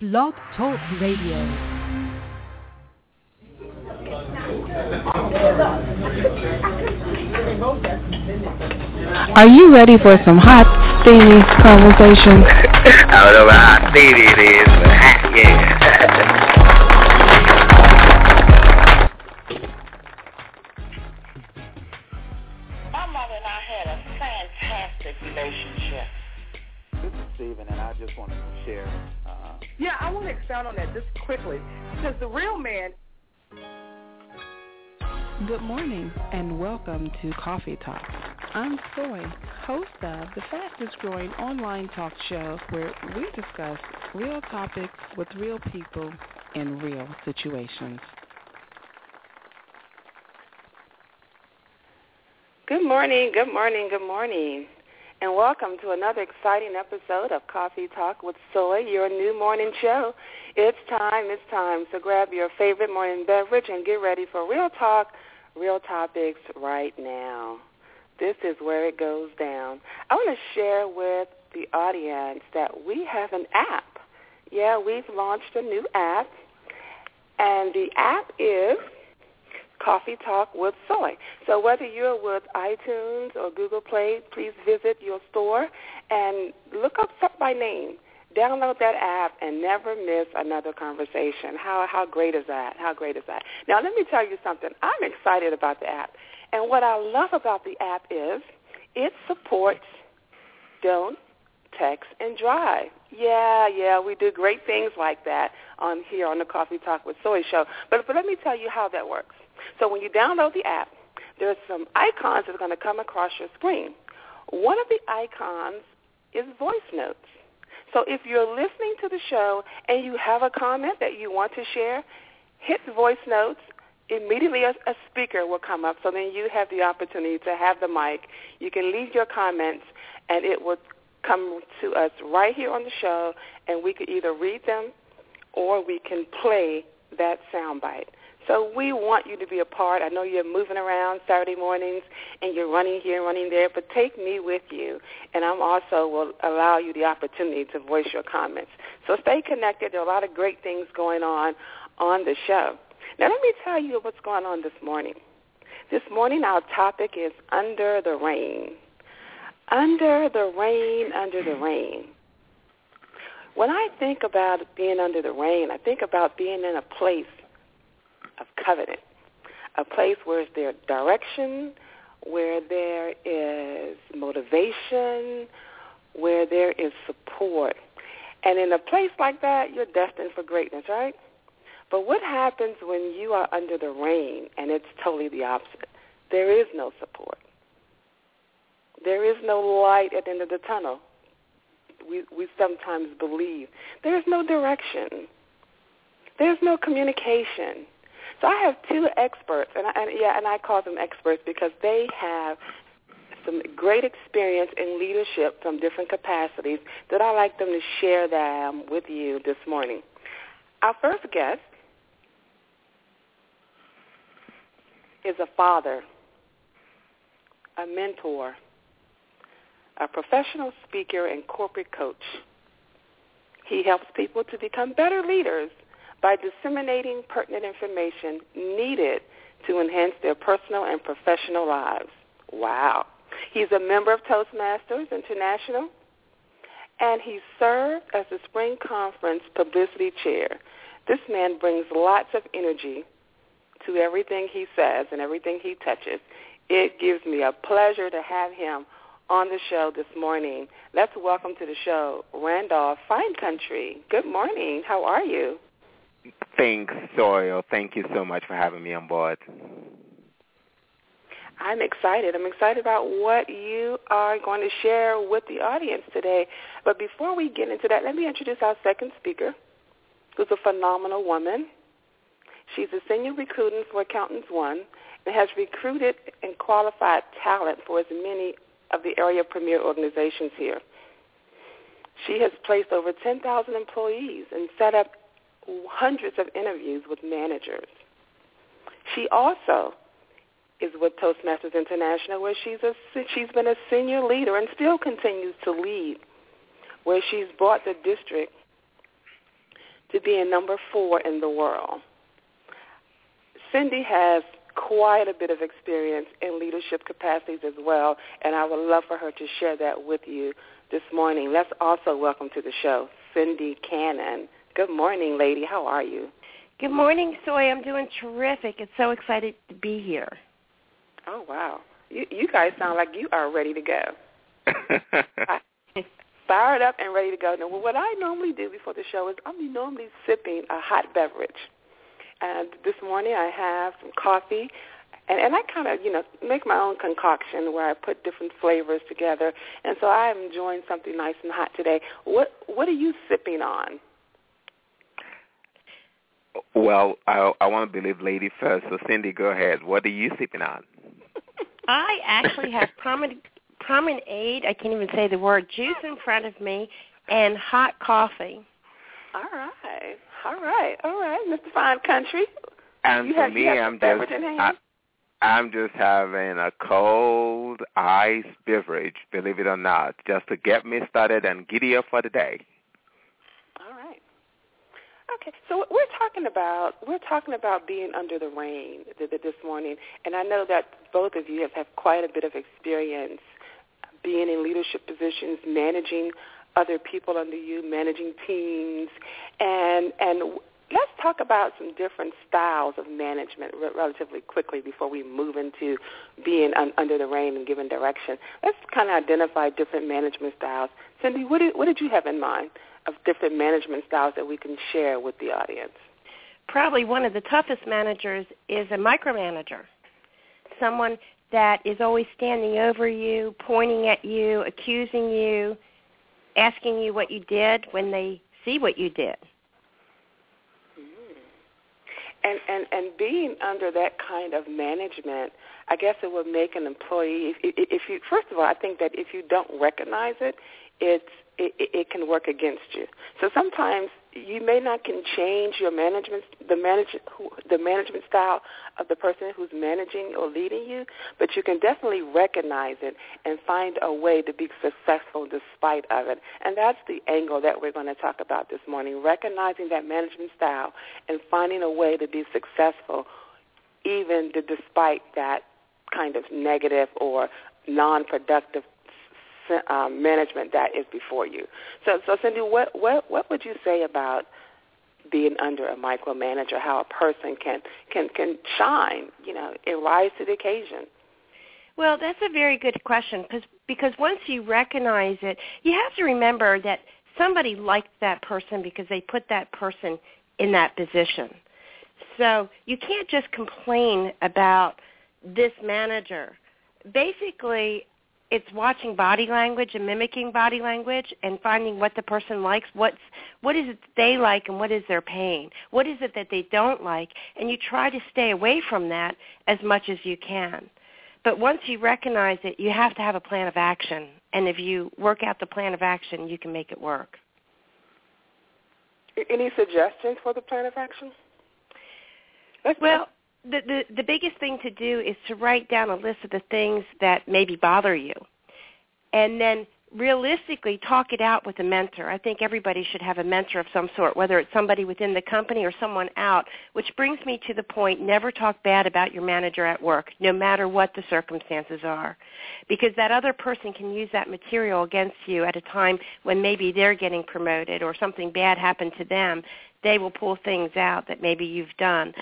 Blog Talk Radio. Are you ready for some hot, steamy conversation? I don't know how steamy it is, but hot, yeah. welcome to Coffee Talk. I'm Soy, host of the fastest growing online talk show where we discuss real topics with real people in real situations. Good morning, good morning, good morning. And welcome to another exciting episode of Coffee Talk with Soy, your new morning show. It's time, it's time. So grab your favorite morning beverage and get ready for real talk, real topics right now. This is where it goes down. I want to share with the audience that we have an app. Yeah, we've launched a new app. And the app is Coffee Talk with Soy. So whether you're with iTunes or Google Play, please visit your store and look up by name. Download that app and never miss another conversation. How how great is that? How great is that? Now let me tell you something. I'm excited about the app. And what I love about the app is it supports don't text and drive. Yeah, yeah, we do great things like that on here on the Coffee Talk with Soy show. But but let me tell you how that works. So when you download the app, there's some icons that are going to come across your screen. One of the icons is voice notes. So if you're listening to the show and you have a comment that you want to share, hit voice notes. Immediately a, a speaker will come up, so then you have the opportunity to have the mic. You can leave your comments, and it will come to us right here on the show, and we could either read them or we can play that soundbite. So we want you to be a part. I know you're moving around Saturday mornings and you're running here, and running there, but take me with you. And I'm also will allow you the opportunity to voice your comments. So stay connected. There are a lot of great things going on on the show. Now let me tell you what's going on this morning. This morning our topic is under the reign. Under the reign, under the reign. When I think about being under the reign, I think about being in a place of covenant, a place where there's direction, where there is motivation, where there is support. And in a place like that, you're destined for greatness, right? But what happens when you are under the reign and it's totally the opposite? There is no support. There is no light at the end of the tunnel. We, we sometimes believe. There's no direction. There's no communication. So I have two experts, and, I, and yeah, and I call them experts because they have some great experience in leadership from different capacities that I like them to share them with you this morning. Our first guest is a father, a mentor, a professional speaker and corporate coach. He helps people to become better leaders by disseminating pertinent information needed to enhance their personal and professional lives. Wow. He's a member of Toastmasters International, and he served as the Spring Conference Publicity Chair. This man brings lots of energy to everything he says and everything he touches. It gives me a pleasure to have him on the show this morning. Let's welcome to the show Randolph Finecountry. Good morning. How are you? Thanks, Soil. Thank you so much for having me on board. I'm excited. I'm excited about what you are going to share with the audience today. But before we get into that, let me introduce our second speaker, who's a phenomenal woman. She's a senior recruiting for Accountants One and has recruited and qualified talent for as many of the area premier organizations here. She has placed over 10,000 employees and set up hundreds of interviews with managers. She also is with Toastmasters International, where she's a she's been a senior leader and still continues to lead, where she's brought the district to being number four in the world. Cindy has quite a bit of experience in leadership capacities as well, and I would love for her to share that with you this morning. Let's also welcome to the show Cindy Cannon. Good morning, lady. How are you? Good morning, Soy. I'm doing terrific. It's so excited to be here. Oh wow, you you guys sound like you are ready to go. fired up and ready to go. Now, what I normally do before the show is I'm normally sipping a hot beverage. And this morning I have some coffee, and, and I kind of, you know, make my own concoction where I put different flavors together. And so I am enjoying something nice and hot today. What What are you sipping on? Well, I, I want to believe lady first. So Cindy, go ahead. What are you sipping on? I actually have prominent promenade, I can't even say the word, juice in front of me, and hot coffee. All right. All right. All right, Mr. Finecountry. And you for have, me, you have I'm just I, I'm just having a cold ice beverage, believe it or not, just to get me started and giddy up for the day. Okay, so we're talking about we're talking about being under the reign this morning, and I know that both of you have, have quite a bit of experience being in leadership positions, managing other people under you, managing teams, and and let's talk about some different styles of management re- relatively quickly before we move into being un- under the reign and giving direction. Let's kind of identify different management styles. Cindy, what did, what did you have in mind of different management styles that we can share with the audience? Probably one of the toughest managers is a micromanager, someone that is always standing over you, pointing at you, accusing you, asking you what you did when they see what you did. Mm. And and and being under that kind of management, I guess it would make an employee. If, if you first of all, I think that if you don't recognize it, it's it, it can work against you. So sometimes you may not can change your management the manage the management style of the person who's managing or leading you, but you can definitely recognize it and find a way to be successful despite of it. And that's the angle that we're going to talk about this morning, recognizing that management style and finding a way to be successful even to, despite that kind of negative or non-productive um, management that is before you. So, so Cindy, what, what, what would you say about being under a micromanager, how a person can, can, can shine, you know, and rise to the occasion? Well, that's a very good question because because once you recognize it, you have to remember that somebody liked that person because they put that person in that position. So you can't just complain about this manager. Basically, it's watching body language and mimicking body language and finding what the person likes what's what is it they like and what is their pain? What is it that they don't like? And you try to stay away from that as much as you can. But once you recognize it you have to have a plan of action. And if you work out the plan of action you can make it work. Any suggestions for the plan of action? Well the, the biggest thing to do is to write down a list of the things that maybe bother you and then realistically talk it out with a mentor. I think everybody should have a mentor of some sort, whether it's somebody within the company or someone out, which brings me to the point, never talk bad about your manager at work, no matter what the circumstances are. Because that other person can use that material against you at a time when maybe they're getting promoted or something bad happened to them. They will pull things out that maybe you've done.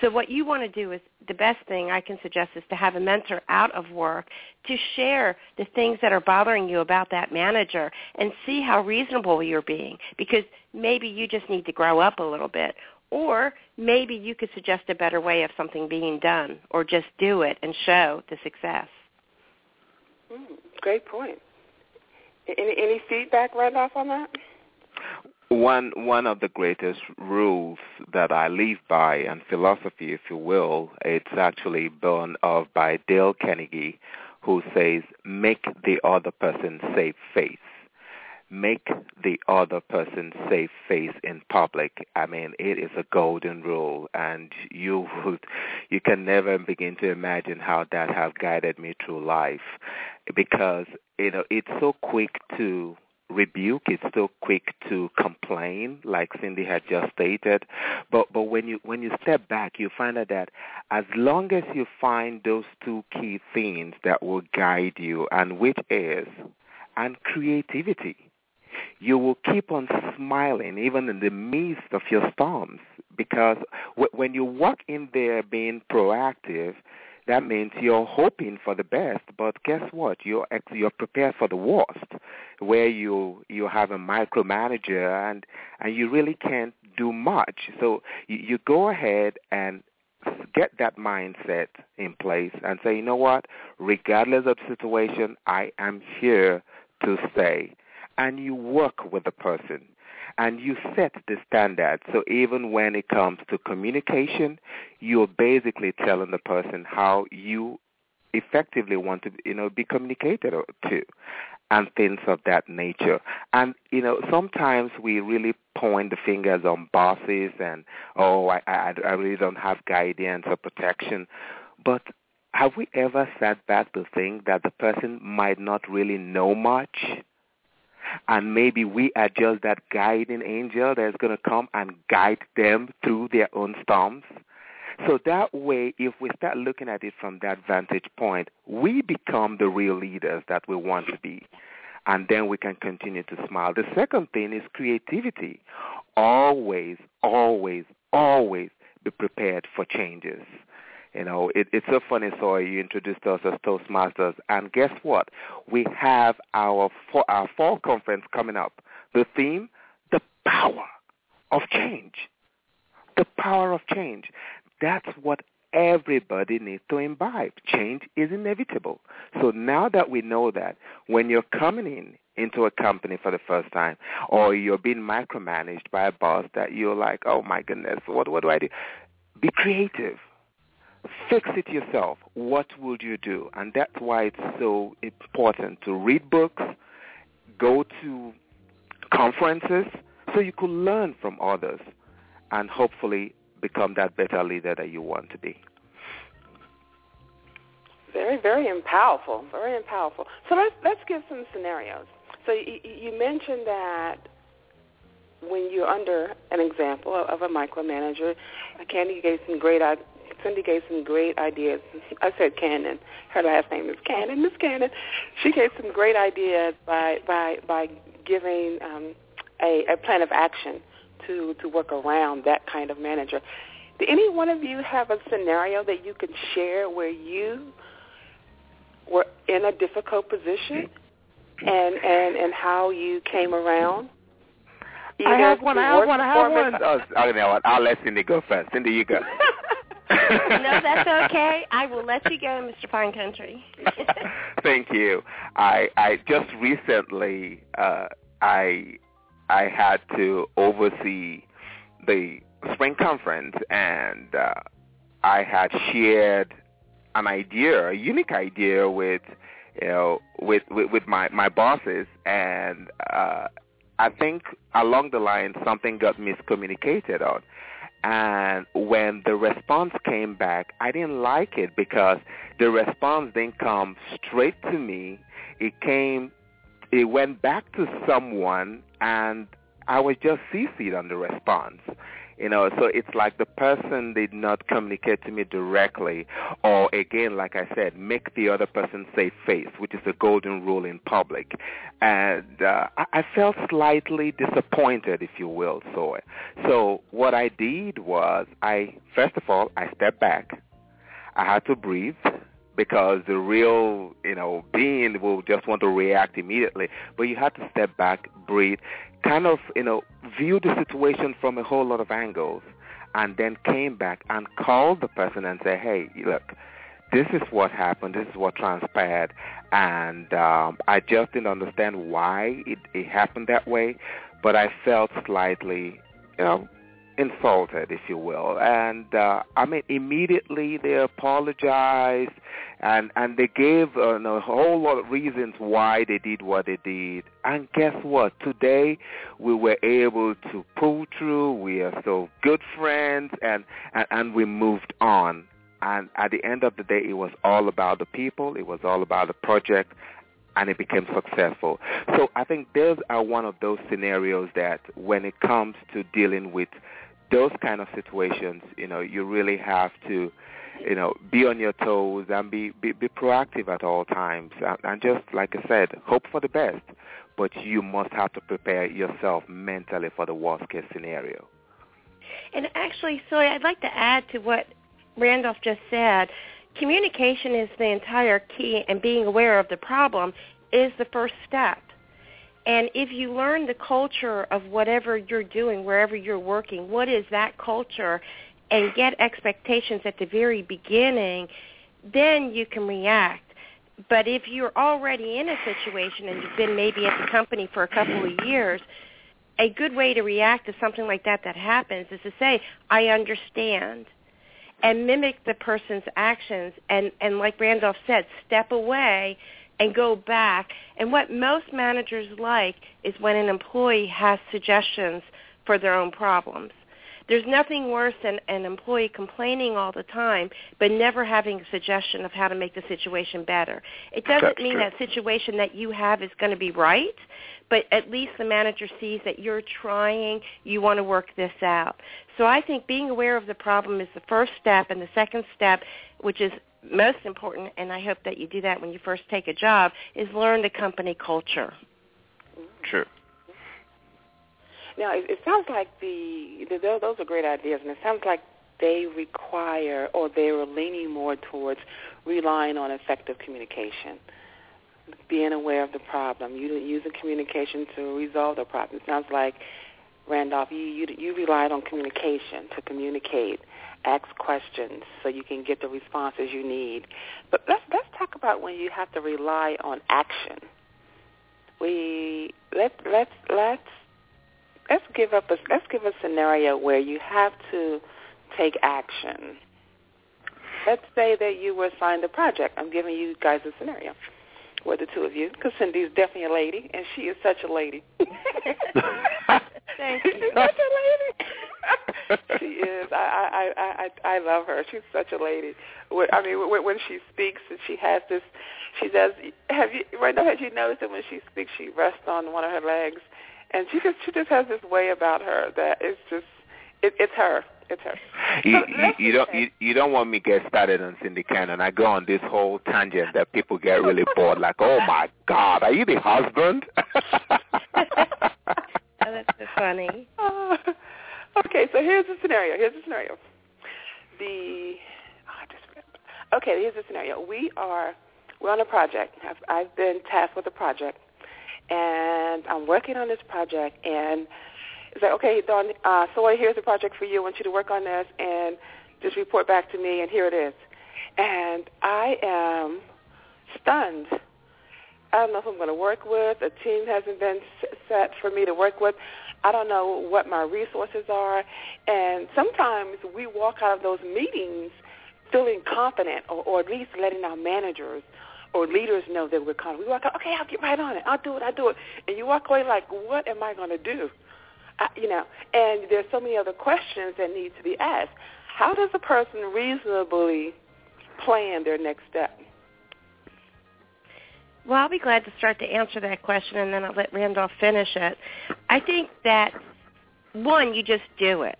So what you want to do is the best thing I can suggest is to have a mentor out of work to share the things that are bothering you about that manager and see how reasonable you're being because maybe you just need to grow up a little bit or maybe you could suggest a better way of something being done or just do it and show the success. Mm, great point. Any, any feedback right off on that? One one of the greatest rules that I live by and philosophy, if you will, it's actually born of by Dale Carnegie, who says, "Make the other person save face." Make the other person save face in public. I mean, it is a golden rule, and you would, you can never begin to imagine how that has guided me through life, because you know it's so quick to rebuke. It's so quick to complain, like Cindy had just stated. But but when you when you step back, you find out that as long as you find those two key things that will guide you, and which is and creativity, you will keep on smiling even in the midst of your storms because when you walk in there being proactive that means you're hoping for the best, but guess what? You're you're prepared for the worst, where you you have a micromanager and and you really can't do much. So you, you go ahead and get that mindset in place and say, you know what? Regardless of the situation, I am here to stay. And you work with the person and you set the standard. So even when it comes to communication, you're basically telling the person how you effectively want to, you know, be communicated to and things of that nature. And, you know, sometimes we really point the fingers on bosses and, oh, I, I, I really don't have guidance or protection. But have we ever sat back to think that the person might not really know much? And maybe we are just that guiding angel that's going to come and guide them through their own storms. So that way, if we start looking at it from that vantage point, we become the real leaders that we want to be. And then we can continue to smile. The second thing is creativity. Always, always, always be prepared for changes. You know, it, it's so funny, So you introduced us as Toastmasters, and guess what? We have our fall, our fall conference coming up. The theme, the power of change. The power of change. That's what everybody needs to imbibe. Change is inevitable. So now that we know that, when you're coming in into a company for the first time, or you're being micromanaged by a boss that you're like, oh my goodness, what what do I do? Be creative fix it yourself. What would you do? And that's why it's so important to read books, go to conferences, so you could learn from others and hopefully become that better leader that you want to be. Very, very powerful. Very powerful. So let's let's give some scenarios. So you, you mentioned that when you're under an example of a micromanager, Candy gave some great Cindy gave some great ideas. I said Cannon. Her last name is Cannon. Miss Cannon. She gave some great ideas by by by giving um, a, a plan of action to to work around that kind of manager. Do any one of you have a scenario that you could share where you were in a difficult position and and and how you came around? Either I have one. I have one. I have one. Oh, you know? I'll let Cindy go first. Cindy, you go. no, that's okay. I will let you go, Mr. Finecountry. Thank you. I I just recently uh, I I had to oversee the spring conference, and uh, I had shared an idea, a unique idea with you know with with, with my my bosses, and uh, I think along the line something got miscommunicated on. And when the response came back, I didn't like it because the response didn't come straight to me. It came, it went back to someone, and I was just CC'd on the response. You know, so it's like the person did not communicate to me directly, or again, like I said, make the other person say face, which is a golden rule in public. And uh, I, I felt slightly disappointed, if you will. So, so what I did was, I first of all, I stepped back. I had to breathe because the real, you know, being will just want to react immediately. But you have to step back, breathe, kind of, you know, view the situation from a whole lot of angles, and then came back and called the person and said, hey, look, this is what happened, this is what transpired, and um, I just didn't understand why it, it happened that way, but I felt slightly, you know, insulted, if you will. And uh, I mean, immediately they apologized, and and they gave uh, a whole lot of reasons why they did what they did. And guess what? Today we were able to pull through. We are still good friends, and and, and we moved on. And at the end of the day, it was all about the people. It was all about the project. and it became successful. So I think those are one of those scenarios that when it comes to dealing with those kind of situations, you know, you really have to, you know, be on your toes and be be, be proactive at all times, and, and just like I said, hope for the best. But you must have to prepare yourself mentally for the worst case scenario. And actually, so I'd like to add to what Randolph just said. Communication is the entire key, and being aware of the problem is the first step. And if you learn the culture of whatever you're doing, wherever you're working, what is that culture, and get expectations at the very beginning, then you can react. But if you're already in a situation and you've been maybe at the company for a couple of years, a good way to react to something like that that happens is to say, I understand and mimic the person's actions and, and like Randolph said, step away and go back. And what most managers like is when an employee has suggestions for their own problems. There's nothing worse than an employee complaining all the time, but never having a suggestion of how to make the situation better. It doesn't That's mean true. that situation that you have is going to be right, but at least the manager sees that you're trying, you want to work this out. So I think being aware of the problem is the first step, and the second step, which is most important, and I hope that you do that when you first take a job, is learn the company culture. True. Now, it, it sounds like the, the tho- those are great ideas, and it sounds like they require or they are leaning more towards relying on effective communication, being aware of the problem, using communication to resolve the problem. It sounds like Randolph, you, you you relied on communication to communicate, ask questions so you can get the responses you need. But let's let's talk about when you have to rely on action. We let let's let's let's give up a let's give a scenario where you have to take action. Let's say that you were assigned a project. I'm giving you guys a scenario with the two of you, because Cindy's definitely a lady, and she is such a lady. Thank She's you. such a lady. she is. I, I I I I love her. She's such a lady. When- I mean, when, when she speaks, and she has this. She does. Have you right now? Have you noticed that when she speaks, she rests on one of her legs, and she just she just has this way about her that it's just it, it's her. It's her. You, So you, you don't you, you don't want me to get started on Cindy Cannon. I go on this whole tangent that people get really bored. Like, oh my God, are you the husband? Funny. Uh, okay, so here's the scenario. Here's the scenario. The oh, I just remembered. okay. Here's the scenario. We are we're on a project. I've, I've been tasked with a project, and I'm working on this project. And it's like, okay, Dawn, uh, so here's the project for you. I want you to work on this and just report back to me. And here it is. And I am stunned. I don't know who I'm going to work with. A team hasn't been set for me to work with. I don't know what my resources are. And sometimes we walk out of those meetings feeling confident or, or at least letting our managers or leaders know that we're confident. We walk out, okay, I'll get right on it. I'll do it. I'll do it. And you walk away like, what am I going to do? I, you know, and there's so many other questions that need to be asked. How does a person reasonably plan their next step? Well, I'll be glad to start to answer that question, and then I'll let Randolph finish it. I think that, one, you just do it.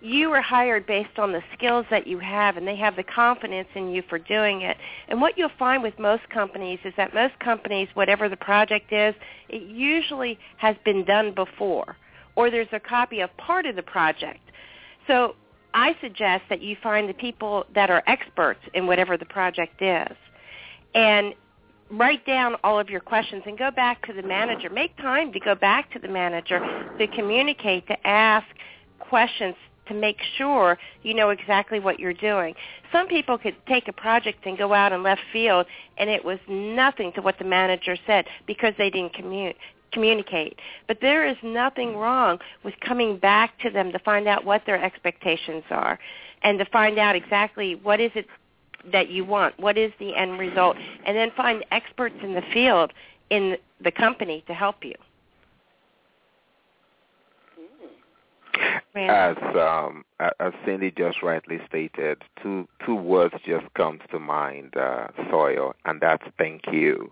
You were hired based on the skills that you have, and they have the confidence in you for doing it. And what you'll find with most companies is that most companies, whatever the project is, it usually has been done before, or there's a copy of part of the project. So I suggest that you find the people that are experts in whatever the project is. And write down all of your questions and go back to the manager. Make time to go back to the manager to communicate, to ask questions to make sure you know exactly what you're doing. Some people could take a project and go out in left field and it was nothing to what the manager said because they didn't commu- communicate. But there is nothing wrong with coming back to them to find out what their expectations are and to find out exactly what is it that you want, what is the end result, and then find experts in the field in the company to help you. as um, as Cindy just rightly stated, two two words just comes to mind, uh, Sawyer, and that's thank you.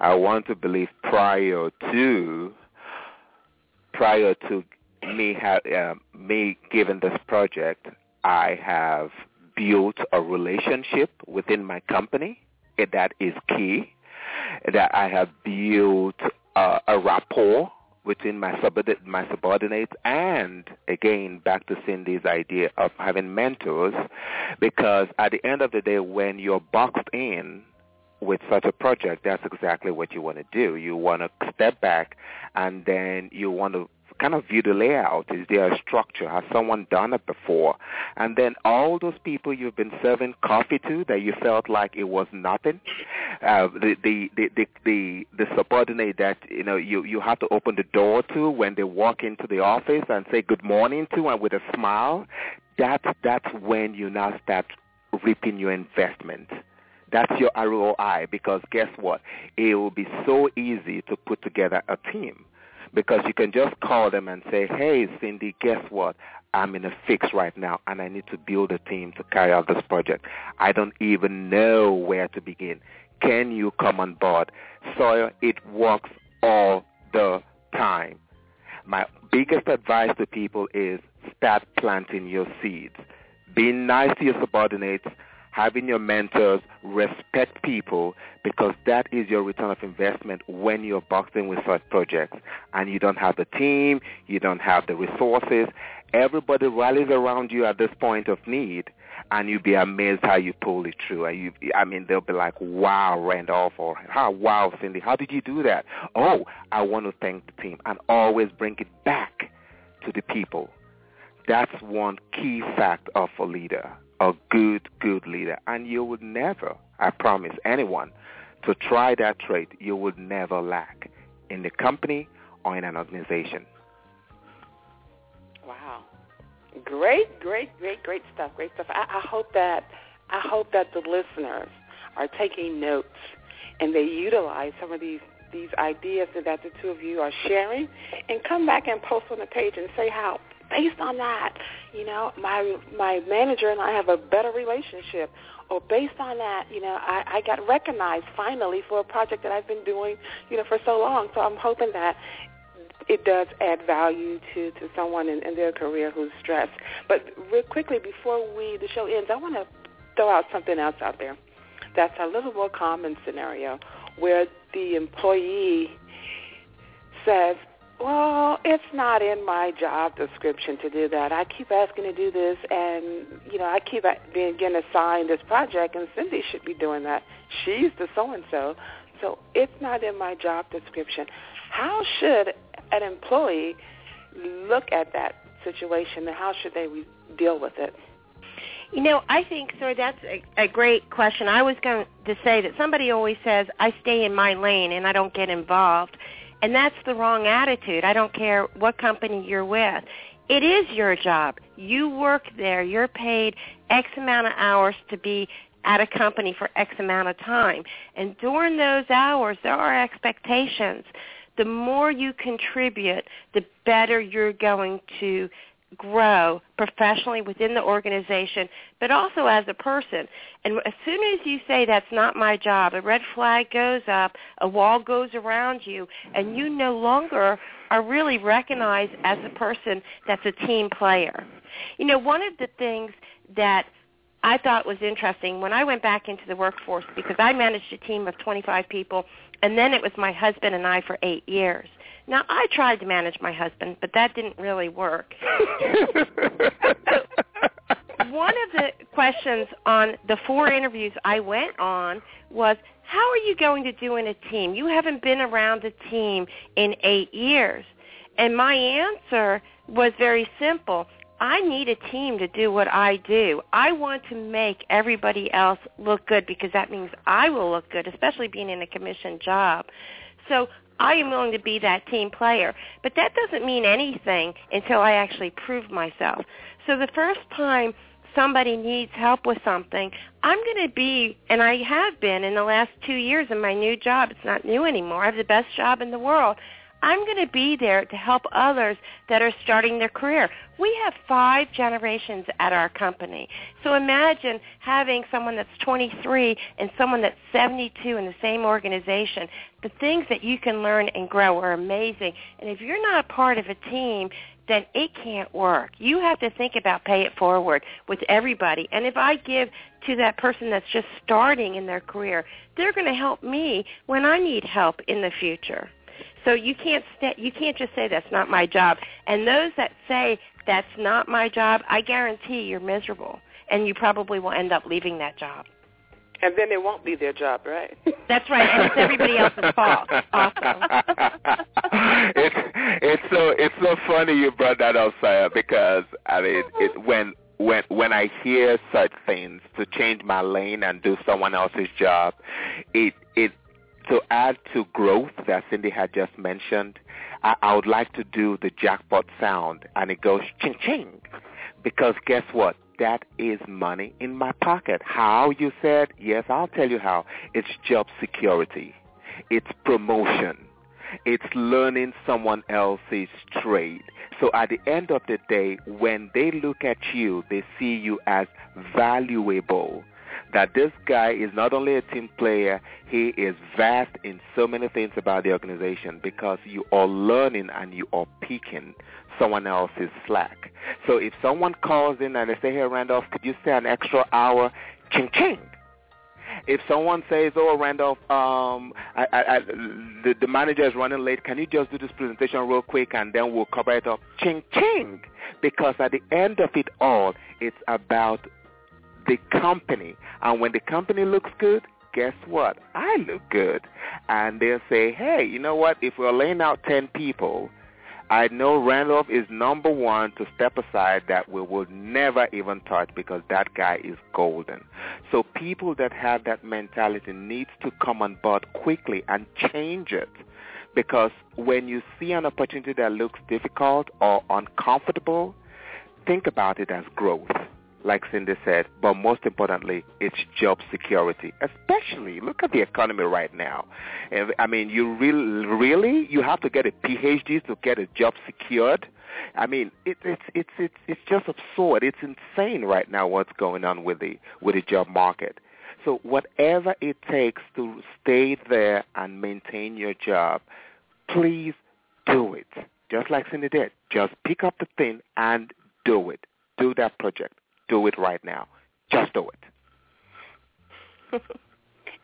I want to believe prior to prior to me ha- uh, me given this project, I have built a relationship within my company that is key. That I have built a rapport between my, my subordinates and again back to Cindy's idea of having mentors because at the end of the day when you're boxed in with such a project that's exactly what you want to do you want to step back and then you want to kind of view the layout. Is there a structure? Has someone done it before? And then all those people you've been serving coffee to that you felt like it was nothing, uh, the, the, the, the, the, the subordinate that, you know, you, you have to open the door to when they walk into the office and say good morning to and with a smile, that's, that's when you now start reaping your investment. That's your ROI because guess what? It will be so easy to put together a team because you can just call them and say, hey, Cindy, guess what? I'm in a fix right now, and I need to build a team to carry out this project. I don't even know where to begin. Can you come on board? So it works all the time. My biggest advice to people is start planting your seeds. Be nice to your subordinates, having your mentors, respect people because that is your return of investment when you're boxed in with such projects and you don't have the team, you don't have the resources. Everybody rallies around you at this point of need and you'll be amazed how you pull it through. And you, I mean, they'll be like, "Wow, Randolph," or "How, wow, Cindy, how did you do that?" Oh, I want to thank the team, and always bring it back to the people. That's one key fact of a leader a good, good leader. And you would never, I promise anyone, to try that trait, you would never lack in the company or in an organization. Wow. Great, great, great, great stuff. Great stuff. I, I hope that I hope that the listeners are taking notes and they utilize some of these these ideas that the two of you are sharing and come back and post on the page and say how based on that, you know, my my manager and I have a better relationship. Or based on that, you know, I, I got recognized finally for a project that I've been doing, you know, for so long. So I'm hoping that it does add value to, to someone in, in their career who's stressed. But real quickly, before we the show ends, I want to throw out something else out there that's a little more common scenario where the employee says, well, it's not in my job description to do that. I keep asking to do this, and you know, I keep being getting assigned this project, and Cindy should be doing that. She's the so and so, so it's not in my job description. How should an employee look at that situation, and how should they re- deal with it? You know, I think, sir, that's a, a great question. I was going to say that somebody always says, I stay in my lane and I don't get involved. And that's the wrong attitude. I don't care what company you're with. It is your job. You work there. You're paid X amount of hours to be at a company for X amount of time. And during those hours, there are expectations. The more you contribute, the better you're going to grow professionally within the organization, but also as a person. And as soon as you say that's not my job, a red flag goes up, a wall goes around you, and you no longer are really recognized as a person that's a team player. You know, one of the things that I thought was interesting when I went back into the workforce because I managed a team of 25 people and then it was my husband and I for 8 years. Now, I tried to manage my husband, but that didn't really work. One of the questions on the four interviews I went on was, how are you going to do in a team? You haven't been around a team in eight years. And my answer was very simple. I need a team to do what I do. I want to make everybody else look good because that means I will look good, especially being in a commission job. So I am willing to be that team player. But that doesn't mean anything until I actually prove myself. So the first time somebody needs help with something, I'm going to be, and I have been in the last two years in my new job. It's not new anymore. I have the best job in the world. I'm going to be there to help others that are starting their career. We have five generations at our company. So imagine having someone that's 23 and someone that's 72 in the same organization. The things that you can learn and grow are amazing. And if you're not a part of a team, then it can't work. You have to think about pay it forward with everybody. And if I give to that person that's just starting in their career, they're going to help me when I need help in the future. So you can't st- you can't just say that's not my job. And those that say that's not my job, I guarantee you're miserable and you probably will end up leaving that job. And then it won't be their job, right? That's right. And it's everybody else's fault. Awesome. it's it's so it's so funny you brought that up, Saya, because I mean it when when when I hear such things to change my lane and do someone else's job, it it to add to growth that Cindy had just mentioned, I, I would like to do the jackpot sound and it goes ching ching. Because guess what? That is money in my pocket. How you said? Yes, I'll tell you how. It's job security. It's promotion. It's learning someone else's trade. So at the end of the day, when they look at you, they see you as valuable that this guy is not only a team player, he is vast in so many things about the organization because you are learning and you are picking someone else's slack. So if someone calls in and they say, hey, Randolph, could you stay an extra hour? Ching, ching. If someone says, "Oh, Randolph, um, I, I, I, the, the manager is running late. Can you just do this presentation real quick and then we'll cover it up?" Ching, ching. Because at the end of it all, it's about the company. And when the company looks good, guess what? I look good. And they'll say, hey, you know what? If we're laying out 10 people, I know Randolph is number one to step aside that we will never even touch because that guy is golden. So people that have that mentality needs to come on board quickly and change it. Because when you see an opportunity that looks difficult or uncomfortable, think about it as growth like Cindy said, but most importantly, it's job security. Especially, look at the economy right now. I mean, you really, really, you have to get a PhD to get a job secured. I mean, it, it's it's it's it's just absurd. It's insane right now what's going on with the with the job market. So whatever it takes to stay there and maintain your job, please do it. Just like Cindy did. Just pick up the thing and do it. Do that project do it right now. Just do it.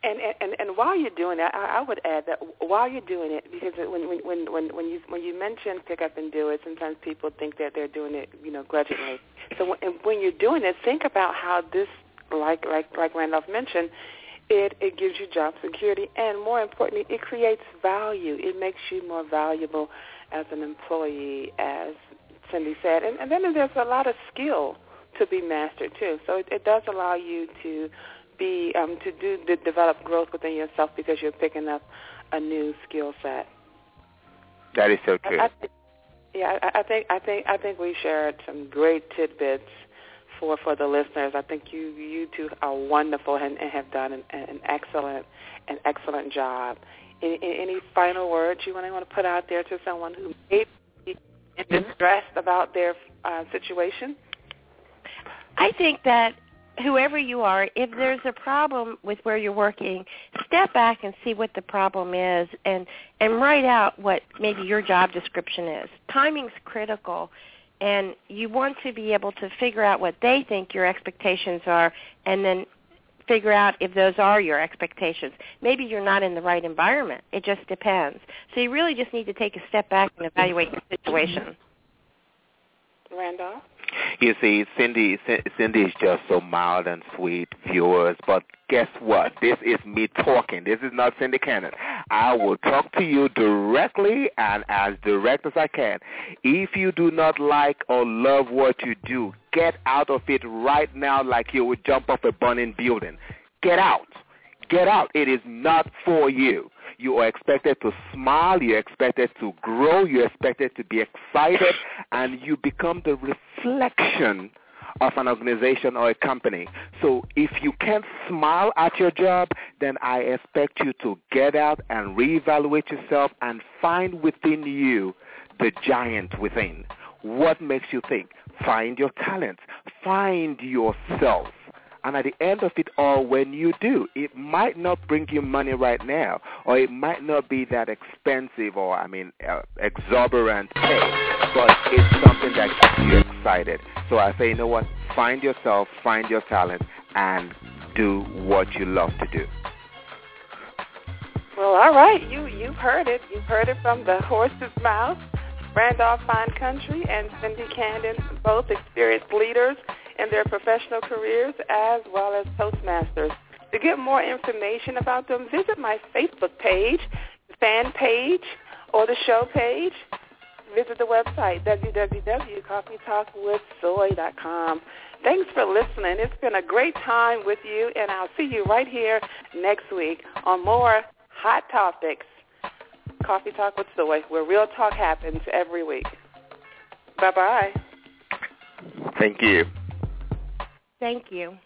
and, and and while you're doing that, I, I would add that while you're doing it, because when when when when you when you mention pick up and do it, sometimes people think that they're doing it, you know, grudgingly. So when, when you're doing it, think about how this, like like like Randolph mentioned, it it gives you job security, and more importantly, it creates value. It makes you more valuable as an employee, as Cindy said, and, and then there's a lot of skill to be mastered too. So it, it does allow you to be um, to do the develop growth within yourself because you're picking up a new skill set. That is so true. I, I yeah, I, I think I think I think we shared some great tidbits for for the listeners. I think you you two are wonderful and, and have done an, an excellent an excellent job. Any, any final words you want to want to put out there to someone who may be distressed about their uh, situation? I think that whoever you are, if there's a problem with where you're working, step back and see what the problem is and and write out what maybe your job description is. Timing's critical and you want to be able to figure out what they think your expectations are and then figure out if those are your expectations. Maybe you're not in the right environment. It just depends. So you really just need to take a step back and evaluate your situation. Randolph? You see, Cindy, Cindy is just so mild and sweet, viewers. But guess what? This is me talking. This is not Cindy Cannon. I will talk to you directly and as direct as I can. If you do not like or love what you do, get out of it right now like you would jump off a burning building. Get out. Get out. It is not for you. You are expected to smile. You're expected to grow. You're expected to be excited. And you become the reflection of an organization or a company. So if you can't smile at your job, then I expect you to get out and reevaluate yourself and find within you the giant within. What makes you think? Find your talents. Find yourself. And at the end of it all, when you do, it might not bring you money right now, or it might not be that expensive or, I mean, uh, exorbitant pay, but it's something that you excited. So I say, you know what? Find yourself, find your talent, and do what you love to do. Well, all right. You you've heard it. You've heard it from the horse's mouth. Randolph Finecountry and Cindy Candon, both experienced leaders in their professional careers as well as Toastmasters. To get more information about them, visit my Facebook page, fan page, or the show page. Visit the website, www.coffeetalkwithsoy.com. Thanks for listening. It's been a great time with you, and I'll see you right here next week on more hot topics. Coffee Talk with Soy, where real talk happens every week. Bye-bye. Thank you. Thank you.